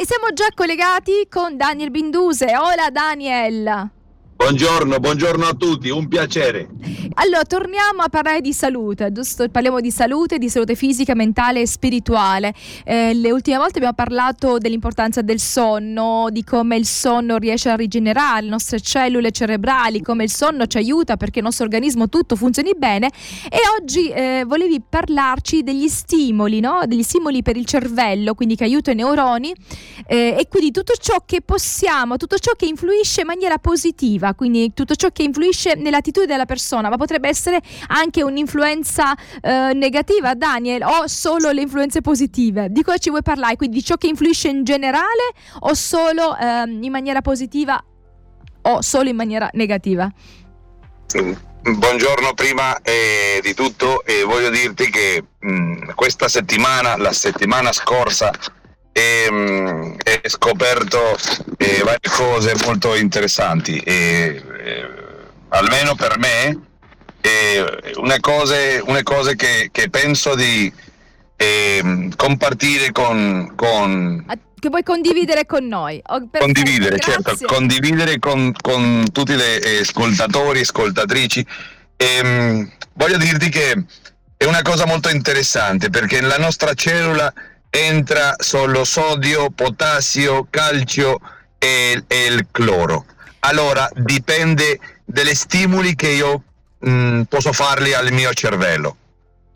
E siamo già collegati con Daniel Binduse. Hola Daniel. Buongiorno, buongiorno a tutti, un piacere. Allora, torniamo a parlare di salute, giusto? Parliamo di salute, di salute fisica, mentale e spirituale. Eh, le ultime volte abbiamo parlato dell'importanza del sonno, di come il sonno riesce a rigenerare le nostre cellule cerebrali, come il sonno ci aiuta perché il nostro organismo tutto funzioni bene. E oggi eh, volevi parlarci degli stimoli, no? Degli stimoli per il cervello, quindi che aiutano i neuroni eh, e quindi tutto ciò che possiamo, tutto ciò che influisce in maniera positiva quindi tutto ciò che influisce nell'attitudine della persona, ma potrebbe essere anche un'influenza eh, negativa, Daniel, o solo le influenze positive? Di cosa ci vuoi parlare? Quindi di ciò che influisce in generale o solo eh, in maniera positiva o solo in maniera negativa? Buongiorno prima eh, di tutto e voglio dirti che mh, mm, questa settimana, la settimana scorsa, e, ehm, e scoperto eh, varie cose molto interessanti e, eh, almeno per me eh, una cose, una cose che, che, penso di ehm, compartire con, con che vuoi condividere con noi. Oh, condividere, certo, condividere con, con tutti gli ascoltatori e ascoltatrici. Ehm, voglio dirti che è una cosa molto interessante perché la nostra cellula entra solo sodio, potassio, calcio e, e il cloro. Allora dipende dagli stimoli che io mh, mm, posso farli al mio cervello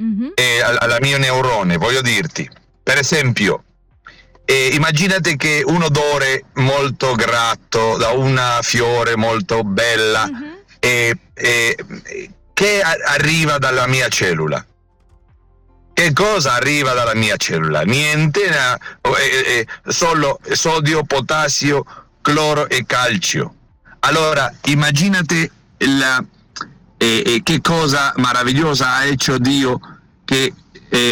mm-hmm. e alla mia neurone, voglio dirti. Per esempio, eh, immaginate che un odore molto gratto da una fiore molto bella mm-hmm. eh, eh, che arriva dalla mia cellula che cosa arriva dalla mia cellula? Niente, eh, eh, solo sodio, potassio, cloro e calcio. Allora, immaginate la, eh, che cosa meravigliosa ha hecho Dio che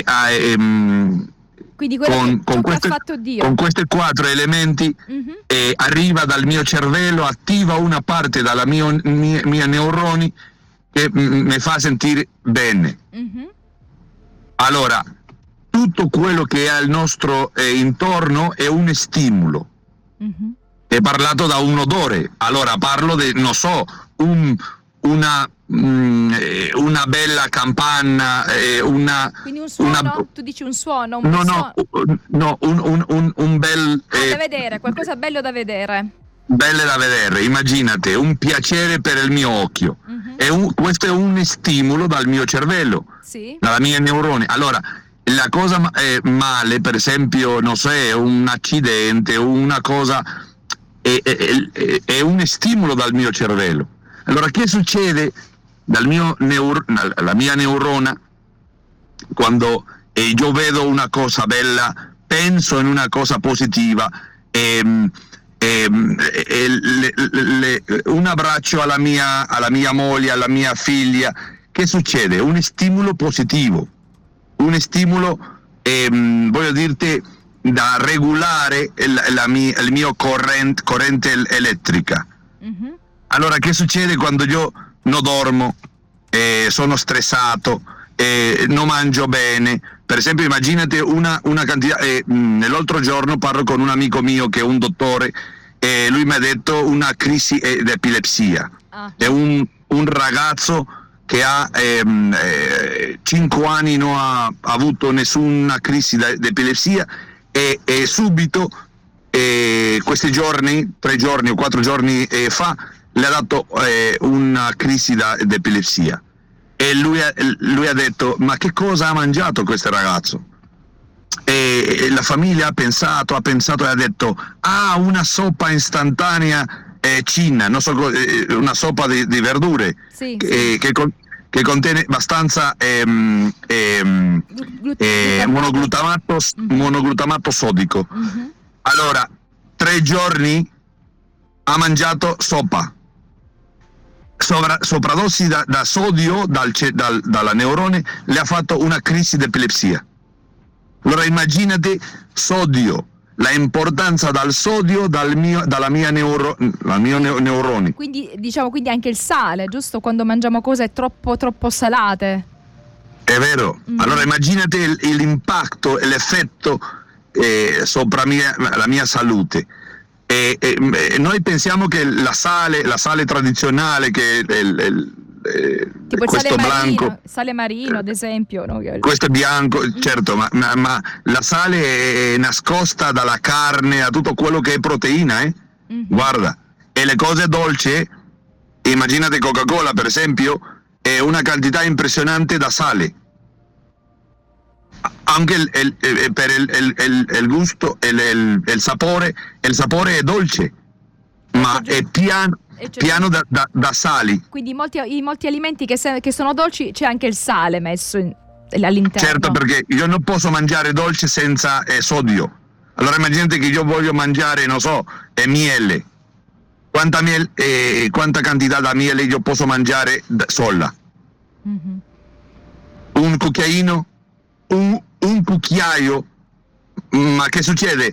ha... Ehm, quindi con, con, queste, con, questi quattro elementi uh-huh. eh, arriva dal mio cervello, attiva una parte della mia, mia, mia neuroni che mi fa sentire bene. Uh-huh. Allora, tutto quello che è al nostro eh, intorno è un stimolo. Mm-hmm. È parlato da un odore, allora parlo di, non so, un, una, mm, eh, una, bella campana, eh, una... Quindi un suono? Una, tu dici un suono? Un no, no, suono. no, un, un, un bel... Ah, da vedere, qualcosa bello da vedere belle da vedere, immaginate, un piacere per il mio occhio. Uh-huh. Un, questo è un stimolo dal mio cervello, sì. dalla mia neurone. Allora, la cosa è male, per esempio, non so, un accidente, una cosa, è, è, è, è, un stimolo dal mio cervello. Allora, che succede dal mio neuro, la mia neurona quando eh, io vedo una cosa bella, penso in una cosa positiva? E, e, e, le, le, un abbraccio alla mia, alla mia moglie, alla mia figlia, che succede? Un stimolo positivo, un stimolo, ehm, voglio dirti, da regolare la, la mia, il mio corrente, corrente elettrica. Mm-hmm. Allora, che succede quando io non dormo, eh, sono stressato, eh, non mangio bene? Per esempio, immaginate una, una quantità. Eh, nell'altro giorno parlo con un amico mio che è un dottore e lui mi ha detto una crisi di epilepsia. Ah. È un, un, ragazzo che ha ehm, eh, 5 anni non ha avuto nessuna crisi di epilepsia e, e subito eh, questi giorni, tre giorni o quattro giorni eh, fa, le ha dato eh, una crisi di epilepsia. E lui, lui ha detto, ma che cosa ha mangiato questo ragazzo? e la famiglia ha pensato, ha pensato e ha detto ah una soppa istantanea eh, cina, non so, eh, una soppa di, di verdure sì, che, sì. Che, che, contiene abbastanza ehm, ehm, eh, monoglutamato, mm-hmm. monoglutamato, sodico. Mm-hmm. Allora, tre giorni ha mangiato soppa. Sovra, sopradossi da, da sodio dal, dal, dalla neurone le ha fatto una crisi di epilepsia. Allora immaginate sodio, la importanza dal sodio dal mio, dalla mia, neuro, mio neuroni. Quindi diciamo quindi anche il sale, giusto? Quando mangiamo cose troppo, troppo salate. È vero. Mm. Allora immaginate l'impatto e l'effetto eh, sopra mia, la mia salute. E, e, noi pensiamo che la sale, la sale tradizionale, che è il, il, tipo questo sale blanco, marino, sale marino ad esempio no? questo è bianco certo ma, ma, ma, la sale è nascosta dalla carne a tutto quello che è proteina eh? mm-hmm. guarda e le cose dolci immaginate Coca-Cola per esempio è una quantità impressionante da sale anche el, el, el, per il gusto il sapore il sapore è dolce ma è piano piano da, da, da, sali. Quindi molti, in molti alimenti che, se, che, sono dolci c'è anche il sale messo in, all'interno. Certo, perché io non posso mangiare dolce senza eh, sodio. Allora immaginate che io voglio mangiare, non so, eh, miele. Quanta, miele, eh, quanta quantità di miele io posso mangiare da sola? Mm-hmm. Un cucchiaino? Un, un cucchiaio? Ma che succede?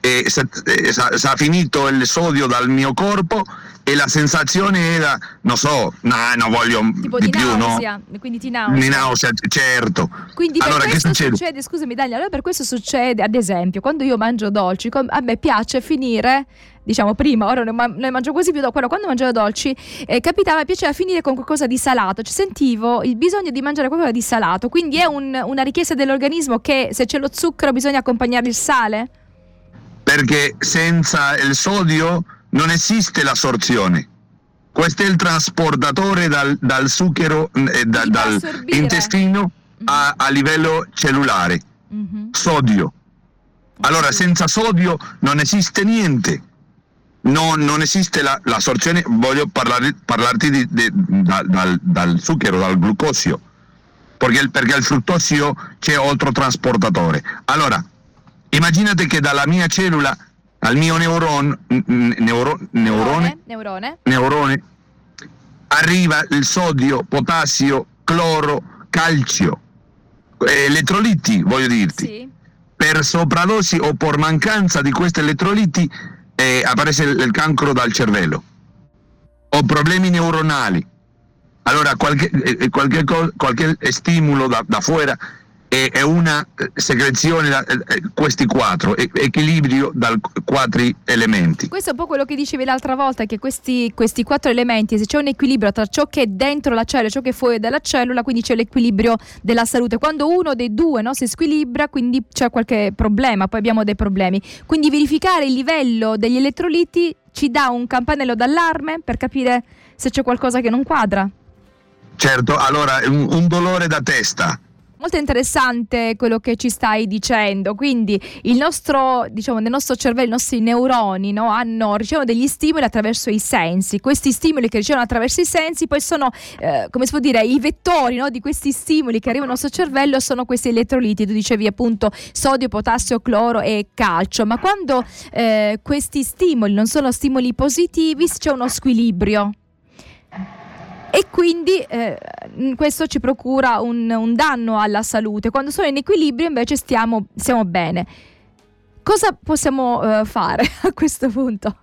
Eh, si è finito il sodio dal mio corpo e la sensazione era, non so, no, non voglio tipo di, di più, nausea, no? Quindi ti nausea. Di nausea, certo. Quindi allora, che succede? succede? Scusami Daniel, allora per questo succede, ad esempio, quando io mangio dolci, a me piace finire diciamo prima, ora ne, ne mangio quasi più da quello, quando mangiavo dolci eh, capitava, piaceva finire con qualcosa di salato, cioè sentivo il bisogno di mangiare qualcosa di salato, quindi è un, una richiesta dell'organismo che se c'è lo zucchero bisogna accompagnare il sale? Perché senza il sodio non esiste la sorzione. Questo è il trasportatore dal, dal zucchero, eh, da, dal intestino a, a, livello cellulare. Mm-hmm. Sodio. Allora, senza sodio non esiste niente. No, non esiste la, la sorzione, voglio parlare, parlarti di, di, da, dal, dal, zucchero, dal glucosio, perché, perché il fruttosio c'è altro trasportatore. Allora, immaginate che dalla mia cellula al mio neuron, neuro, neurone, neurone, neurone, arriva il sodio, potassio, cloro, calcio, eh, elettroliti, voglio dirti. Sì. Per sopradosi o per mancanza di questi elettroliti eh, appare il, il cancro dal cervello o problemi neuronali. Allora qualche, eh, eh qualche, qualche stimolo da, da fuori è una eh, secrezione da eh, eh, questi quattro, equilibrio da quattro elementi. Questo è un po' quello che dicevi l'altra volta, che questi, questi, quattro elementi, se c'è un equilibrio tra ciò che è dentro la cellula e ciò che è fuori dalla cellula, quindi c'è l'equilibrio della salute. Quando uno dei due no, si squilibra, quindi c'è qualche problema, poi abbiamo dei problemi. Quindi verificare il livello degli elettroliti ci dà un campanello d'allarme per capire se c'è qualcosa che non quadra. Certo, allora un, un dolore da testa Molto interessante quello che ci stai dicendo. Quindi il nostro, diciamo, nel nostro cervello, i nostri neuroni no, hanno, ricevono degli stimoli attraverso i sensi. Questi stimoli che ricevono attraverso i sensi poi sono, eh, come si può dire, i vettori no, di questi stimoli che arrivano al nostro cervello sono questi elettroliti. Tu dicevi appunto sodio, potassio, cloro e calcio. Ma quando eh, questi stimoli non sono stimoli positivi, c'è uno squilibrio e quindi eh, questo ci procura un, un, danno alla salute. Quando sono in equilibrio invece stiamo, stiamo bene. Cosa possiamo eh, fare a questo punto?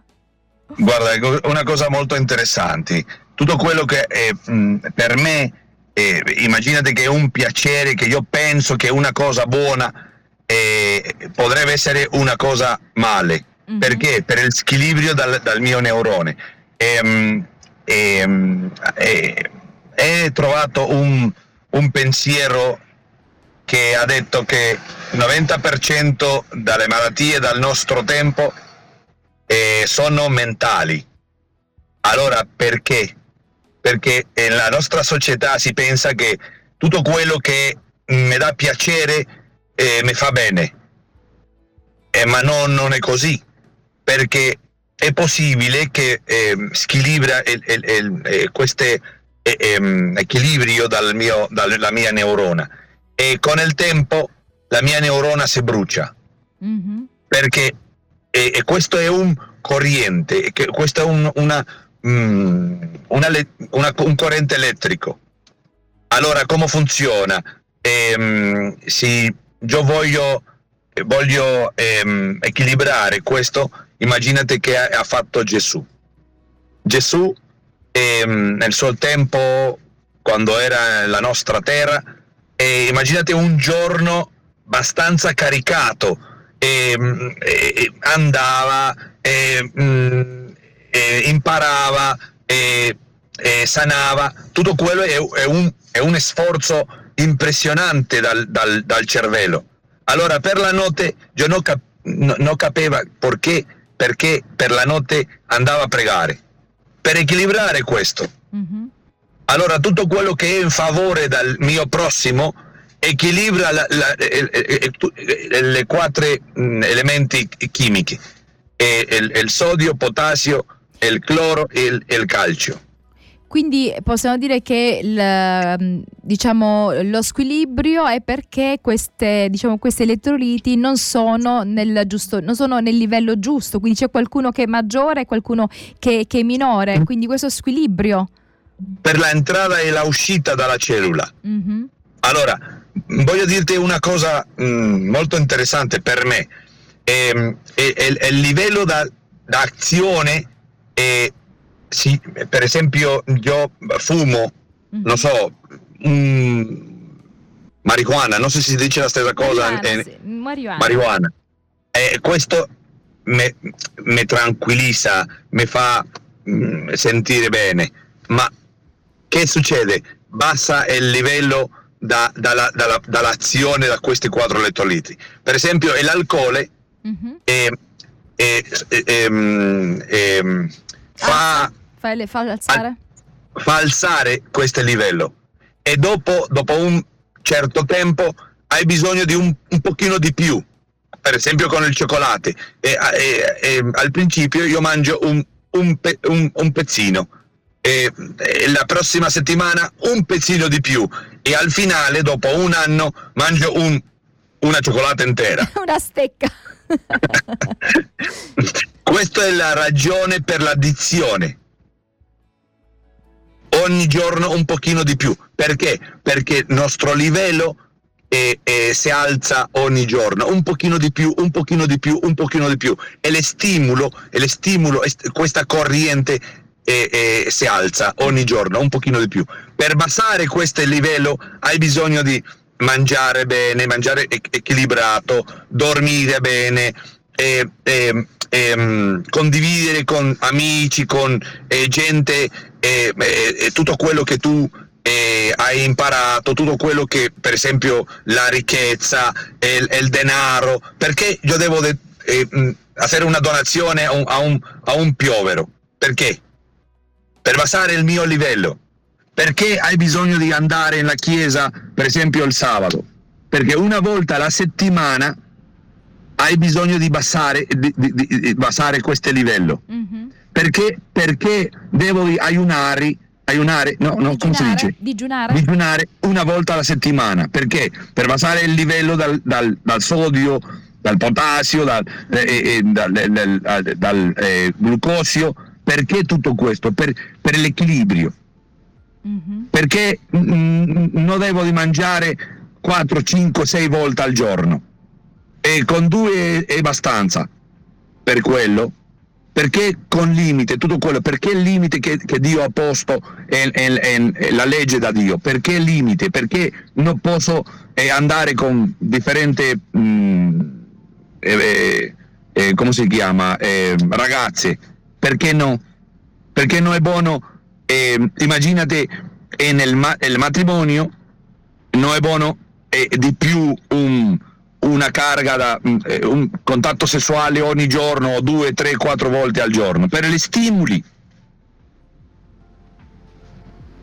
Guarda, una cosa molto interessante. Tutto quello che è, mh, per me, è, immaginate che è un piacere, che io penso che è una cosa buona, eh, potrebbe essere una cosa male. Mm-hmm. Perché? Per il squilibrio dal, dal mio neurone. E, mh, e, e, e trovato un, un pensiero che ha detto che il 90% delle malattie del nostro tempo eh, sono mentali. Allora perché? Perché nella nostra società si pensa che tutto quello che mi dà piacere eh, mi fa bene, eh, ma no, non è così, perché è possibile che eh, squilibra eh, questo eh, equilibrio dal mio, dalla mia neurona e con il tempo la mia neurona si brucia mm-hmm. perché e questo è un corriente, questo è un, una, mm, una, una, un corrente elettrico. Allora, come funziona? Ehm, se io voglio, voglio ehm, equilibrare questo, immaginate che ha fatto Gesù. Gesù ehm, nel suo tempo, quando era nella nostra terra, e immaginate un giorno abbastanza caricato ehm, eh, andava, eh, mh, imparava, sanava, tutto quello è, è, un, è, un, sforzo impressionante dal, dal, dal, cervello. Allora per la notte io non, cap- non capiva perché, perché per la notte andava a pregare, per equilibrare questo. Mm-hmm. Allora tutto quello che è in favore del mio prossimo equilibra la, la, le quattro mm, elementi chimici, il, il sodio, potassio, il cloro e il, il calcio. Quindi possiamo dire che il, mm, diciamo, lo squilibrio è perché queste, diciamo, questi elettroliti non sono, nel giusto, non sono, nel livello giusto, quindi c'è qualcuno che è maggiore e qualcuno che, che, è minore, quindi questo squilibrio. Per l'entrata e l'uscita dalla cellula. Mm-hmm. Allora, voglio dirti una cosa mh, mm, molto interessante per me. Eh, eh, il livello d'azione è sì, per esempio io fumo, mm. non so, mm, marijuana, non so se si dice la stessa cosa. Marijuana. Eh, marijuana. marijuana. Eh, questo mi tranquillizza, mi fa mm, sentire bene, ma che succede? Bassa il livello da, dalla, dalla, dall'azione da questi quattro elettroliti. Per esempio l'alcol mm-hmm. è, è, è, fa, fa, fa, alzare? fa alzare questo livello. E dopo, dopo un certo tempo hai bisogno di un, un pochino di più. Per esempio con il cioccolato. E, e, e, al principio io mangio un, un, pe, un, un pezzino. E, la prossima settimana un pezzino di più. E al finale dopo un anno mangio una cioccolata intera. Una stecca. Questa è la ragione per l'addizione. Ogni giorno un pochino di più. Perché? Perché il nostro livello è, è, si alza ogni giorno, un pochino di più, un pochino di più, un pochino di più. E le stimolo, e le stimolo questa corrente e, si alza ogni giorno, un pochino di più. Per abbassare questo livello hai bisogno di mangiare bene, mangiare equilibrato, dormire bene, e, e, e, condividere con amici, con eh, gente eh, eh, tutto quello che tu hai imparato, tutto quello che per esempio la ricchezza, il, il denaro, perché io devo de- eh, fare una donazione a un, a, un, a un piovero? Perché? Per passare il mio livello. Perché hai bisogno di andare in chiesa, per esempio il sabato? Perché una volta alla settimana hai bisogno di basare, di, di, di basare questo livello. Mm-hmm. Perché, perché devo aiunare, aiunare no, no, come si dice? Digiunare. Digiunare una volta alla settimana. Perché? Per basare il livello dal, dal, dal sodio, dal potassio, dal, eh, eh, dal, dal eh, glucosio. Perché tutto questo? Per, per l'equilibrio. Mm-hmm. Perché mh, mm, non devo di mangiare 4, 5, 6 volte al giorno e con due è abbastanza per quello perché con limite, tutto quello, perché il limite che, che Dio ha posto è, è, è, la legge da Dio, perché limite, perché non posso eh, andare con differenti, mm, eh, eh, come si chiama, eh, ragazze, perché no? Perché non è buono, eh, immaginate nel ma- matrimonio, non è buono eh, di più un una carga da mm, eh, un contatto sessuale ogni giorno, due, tre, quattro volte al giorno, per gli stimoli.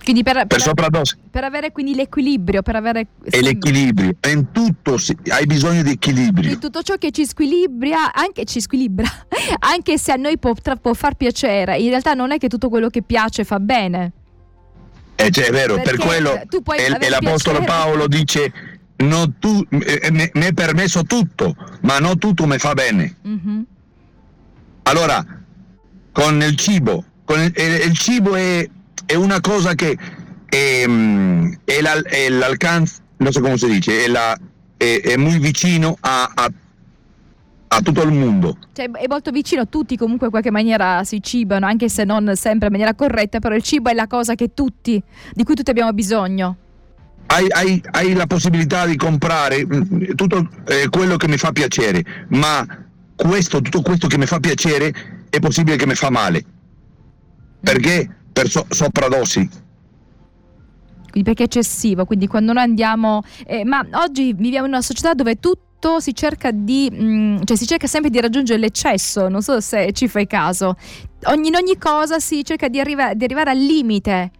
Quindi per, per, per, per, avere quindi l'equilibrio, per avere... E l'equilibrio, in tutto hai bisogno di equilibrio. E tutto ciò che ci squilibria, anche ci squilibra, anche se a noi può, può, far piacere, in realtà non è che tutto quello che piace fa bene. Eh, cioè, è vero, Perché per quello e, l'Apostolo piacere. Paolo dice no, tu, eh, mi è permesso tutto, ma non tutto mi fa bene. Mm-hmm. Allora, con il cibo, con il, il cibo è, è, una cosa che è, mm, è, la, è l'alcance, non so come si dice, è, la, è, è molto vicino a, a, a, tutto il mondo. Cioè, è molto vicino, tutti comunque in qualche maniera si cibano, anche se non sempre in maniera corretta, però il cibo è la cosa che tutti, di cui tutti abbiamo bisogno. Hai, hai, hai, la possibilità di comprare mm, tutto eh, quello che mi fa piacere, ma questo, tutto questo che mi fa piacere è possibile che mi fa male. Perché? Per so, sopradosi. Perché è eccessivo, quindi quando noi andiamo... Eh, ma oggi viviamo in una società dove tutto si cerca di, mh, mm, cioè si cerca sempre di raggiungere l'eccesso, non so se ci fai caso. Ogni, in ogni cosa si cerca di, arriva, di arrivare al limite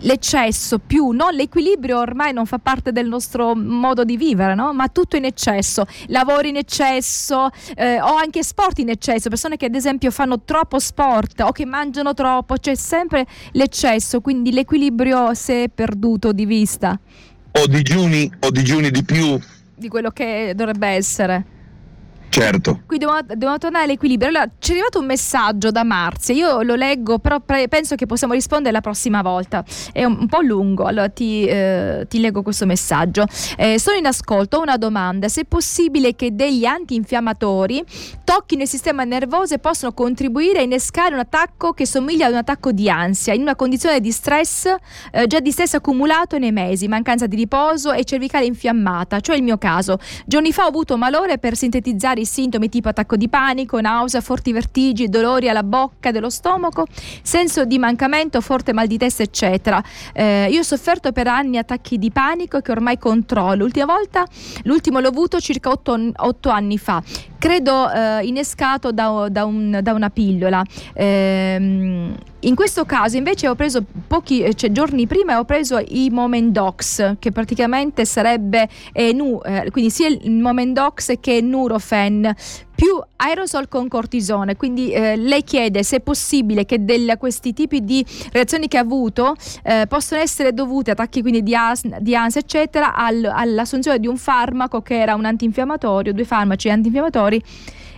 l'eccesso più non l'equilibrio ormai non fa parte del nostro modo di vivere, no? ma tutto in eccesso, lavori in eccesso eh, o anche sport in eccesso, persone che ad esempio fanno troppo sport o che mangiano troppo, c'è sempre l'eccesso, quindi l'equilibrio si è perduto di vista. O digiuni, o digiuni di più. Di quello che dovrebbe essere. Certo. Qui dobbiamo, dobbiamo, tornare all'equilibrio. Allora, ci è arrivato un messaggio da Marzia, io lo leggo, però pre- penso che possiamo rispondere la prossima volta. È un, un po' lungo, allora ti, eh, ti leggo questo messaggio. Eh, sono in ascolto, ho una domanda. Se è possibile che degli antinfiammatori tocchino il sistema nervoso e possono contribuire a innescare un attacco che somiglia ad un attacco di ansia, in una condizione di stress, eh, già di stress accumulato nei mesi, mancanza di riposo e cervicale infiammata, cioè il mio caso. Giorni fa ho avuto malore per sintetizzare vari sintomi tipo attacco di panico, nausea, forti vertigini, dolori alla bocca, dello stomaco, senso di mancamento, forte mal di testa, eccetera. Eh, io ho sofferto per anni attacchi di panico che ormai controllo. L'ultima volta, l'ultimo l'ho avuto circa otto anni fa credo eh, innescato da, da, un, da, una pillola. Ehm, in questo caso invece ho preso pochi eh, cioè, giorni prima ho preso i Momendox che praticamente sarebbe eh, nu, eh, quindi sia il Momendox che Nurofen più aerosol con cortisone. Quindi eh, lei chiede se è possibile che del, questi tipi di reazioni che ha avuto eh, possono essere dovute, attacchi quindi di, as, di ansia, eccetera, al, all'assunzione di un farmaco che era un antinfiammatorio, due farmaci antinfiammatori.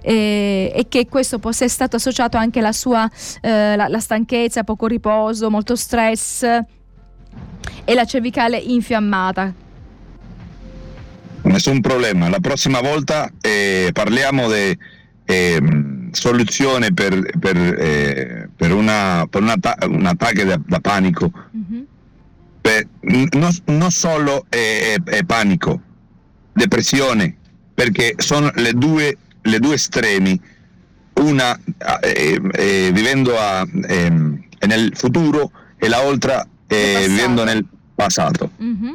Eh, e che questo possa essere stato associato anche alla sua eh, la, la stanchezza, poco riposo, molto stress e la cervicale infiammata nessun problema. La prossima volta eh, parliamo di eh, soluzione per, per, eh, per, una, per una ta- un attacco da, da panico. Mm-hmm. Per, non, non, solo è, è, è, panico, depressione, perché sono le due, le due estremi, una eh, eh, vivendo a, ehm, nel futuro e l'altra eh, vivendo nel passato. Mm-hmm.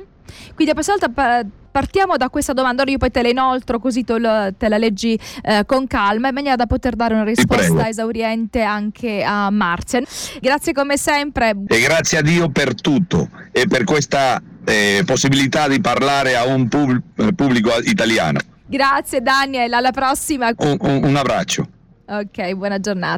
Quindi a questa volta partiamo da questa domanda, ora io poi te la inoltro così te la leggi eh, con calma in maniera da poter dare una risposta esauriente anche a Marzia. Grazie come sempre. E grazie a Dio per tutto e per questa eh, possibilità di parlare a un pub- pubblico italiano. Grazie Daniel, alla prossima. un, un, un abbraccio. Ok, buona giornata.